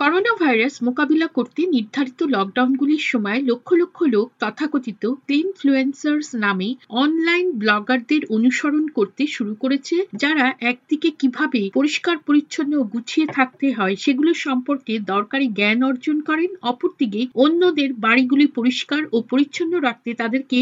Corona virus মোকাবিলা করতে নির্ধারিত লকডাউনগুলির সময় লক্ষ লক্ষ লোক তথাকথিত ক্লিনফ্লুয়েন্সার্স নামে অনলাইন ব্লগারদের অনুসরণ করতে শুরু করেছে, যারা একদিকে কীভাবে পরিষ্কার, পরিচ্ছন্ন ও গুছিয়ে থাকতে হয় সেগুলো সম্পর্কে দরকারি জ্ঞান অর্জন করেন, অপরদিকে অন্যদের বাড়িগুলি পরিষ্কার ও পরিচ্ছন্ন রাখতে তাদেরকে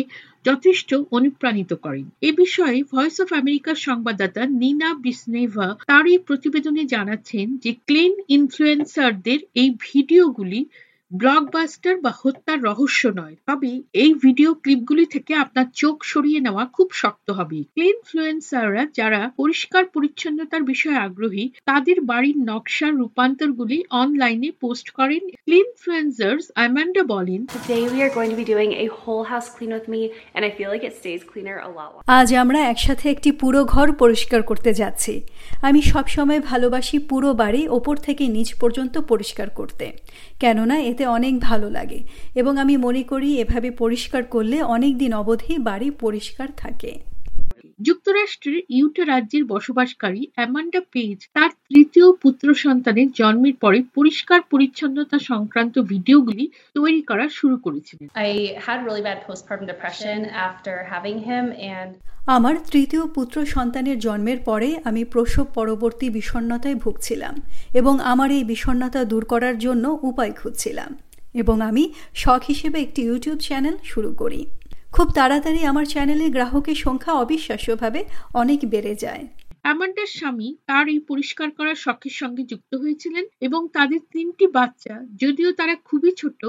যথেষ্ট অনুপ্রাণিত করেন। এ বিষয়ে ভয়েস অফ আমেরিকার সংবাদদাতা নিনা বিসনেভা তার এই প্রতিবেদনে জানাচ্ছেন যে ক্লিন ইনফ্লুয়েন্সারদের এই ভিডিওগুলি ব্লকবাস্টার বা হত্যার রহস্য নয়। তবে এই ভিডিও ক্লিপগুলি থেকে আপনার চোখ সরিয়ে নেওয়া খুব শক্ত হবে। ক্লিনফ্লুয়েন্সাররা যারা পরিষ্কার পরিচ্ছন্নতার বিষয়ে আগ্রহী তাদের বাড়ির নকশার রূপান্তরগুলি অনলাইনে পোস্ট করেন। ক্লিনফ্লুয়েন্সার্স অ্যামান্ডা বলেন Today we are going to be doing a whole house clean with me and I feel like it stays cleaner a lot. আজ আমরা একসাথে একটি পুরো ঘর পরিষ্কার করতে যাচ্ছি। আমি সবসময় ভালোবাসি পুরো বাড়ি ওপর থেকে নিচ পর্যন্ত পরিষ্কার করতে। কেননা এতে অনেক ভালো লাগে এবং আমি মনে করি এভাবে পরিষ্কার করলে অনেক দিন অবধি বাড়ি পরিষ্কার থাকে। যুক্তরাষ্ট্রের ইউটা রাজ্যের বসবাসকারী অ্যামান্ডা পেজ তার তৃতীয় পুত্র সন্তানের জন্মের পরে পরিষ্কার পরিচ্ছন্নতা সংক্রান্ত ভিডিওগুলি তৈরি করা শুরু করেছিলেন। I had really bad postpartum depression after having him, and আমার তৃতীয় পুত্র সন্তানের জন্মের পরে আমি প্রসব পরবর্তী বিষণ্ণতায় ভুগছিলাম এবং আমার এই বিষণ্ণতা দূর করার জন্য উপায় খুঁজছিলাম এবং আমি শখ হিসেবে একটি ইউটিউব চ্যানেল শুরু করি। খুব তাড়াতাড়ি আমার চ্যানেলের গ্রাহকের সংখ্যা অবিশ্বাস্যভাবে অনেক বেড়ে যায়। অ্যামান্ডার স্বামী তার এই পরিষ্কার করার শখের সঙ্গে যুক্ত হয়েছিলেন এবং তাদের তিনটি বাচ্চা যদিও তারা খুবই ছোট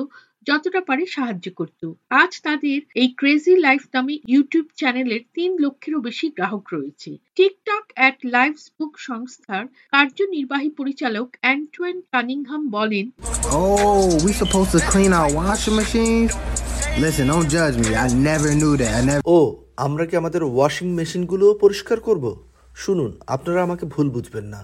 যতটা পারে সাহায্য করত। আজ তাদের এই ক্রেজি লাইফ নামে ইউটিউব চ্যানেলের তিন লক্ষেরও বেশি গ্রাহক রয়েছে। টিকটক অ্যাট লাইভস বুক সংস্থার কার্যনির্বাহী পরিচালক অ্যান্টোয়েন কানিংহাম বলেন Oh, we supposed to clean our washing machines? Listen, don't judge me. I never knew that. I. ও আমরা কি আমাদের ওয়াশিং মেশিনগুলোও পরিষ্কার করব শুনুন আপনারা আমাকে ভুল বুঝবেন না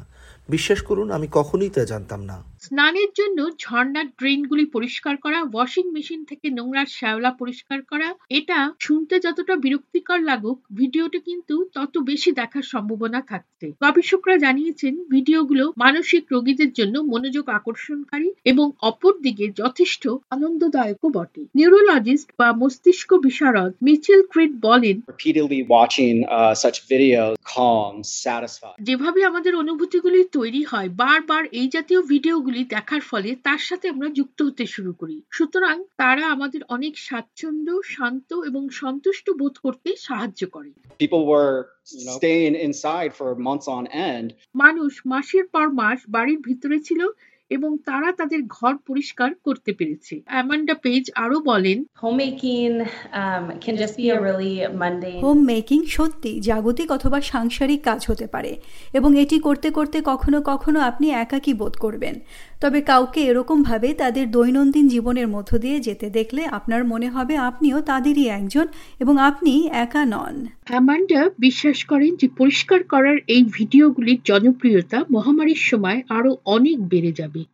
বিশ্বাস করুন আমি কখনোই তা জানতাম না স্নানের জন্য ঝর্ণার ড্রেনগুলি পরিষ্কার করা ওয়াশিং মেশিন থেকে নোংরার শ্যাওলা পরিষ্কার করা এটা শুনতে যতটা বিরক্তিকর লাগুক ভিডিওটি কিন্তু তত বেশি দেখার সম্ভাবনা থাকছে গবেষকরা জানিয়েছেন ভিডিওগুলো মানসিক রোগীদের জন্য মনোযোগ আকর্ষণকারী এবং অপরদিকে যথেষ্ট আনন্দদায়কও বটে নিউরোলজিস্ট বা মস্তিষ্ক বিশারদ মিচেল ক্রিড বলেন uh. যেভাবে আমাদের অনুভূতিগুলি তৈরি হয় বারবার এই জাতীয় ভিডিওগুলি দেখার ফলে তার সাথে আমরা যুক্ত হতে শুরু করি। সুতরাং তারা আমাদের অনেক স্বাচ্ছন্দ্য শান্ত এবং সন্তুষ্ট বোধ করতে সাহায্য করে। People were staying inside for months on end. মানুষ মাসের পর মাস বাড়ির ভিতরে ছিল এবং তারা তাদের ঘর পরিষ্কার করতে পেরেছে অ্যামান্ডা পেজ আরও বলেন হোম মেকিং. হোম মেকিং সত্যি জাগতিক অথবা সাংসারিক কাজ হতে পারে এবং এটি করতে করতে কখনো কখনো আপনি একাকী বোধ করবেন তবে কাউকে এরকমভাবে তাদের দৈনন্দিন জীবনের মধ্য দিয়ে যেতে দেখলে আপনার মনে হবে আপনিও তাদেরই একজন এবং আপনি একা নন। অ্যামান্ডা বিশ্বাস করেন যে পরিষ্কার করার এই ভিডিওগুলির জনপ্রিয়তা মহামারীর সময় আরও অনেক বেড়ে যাবে।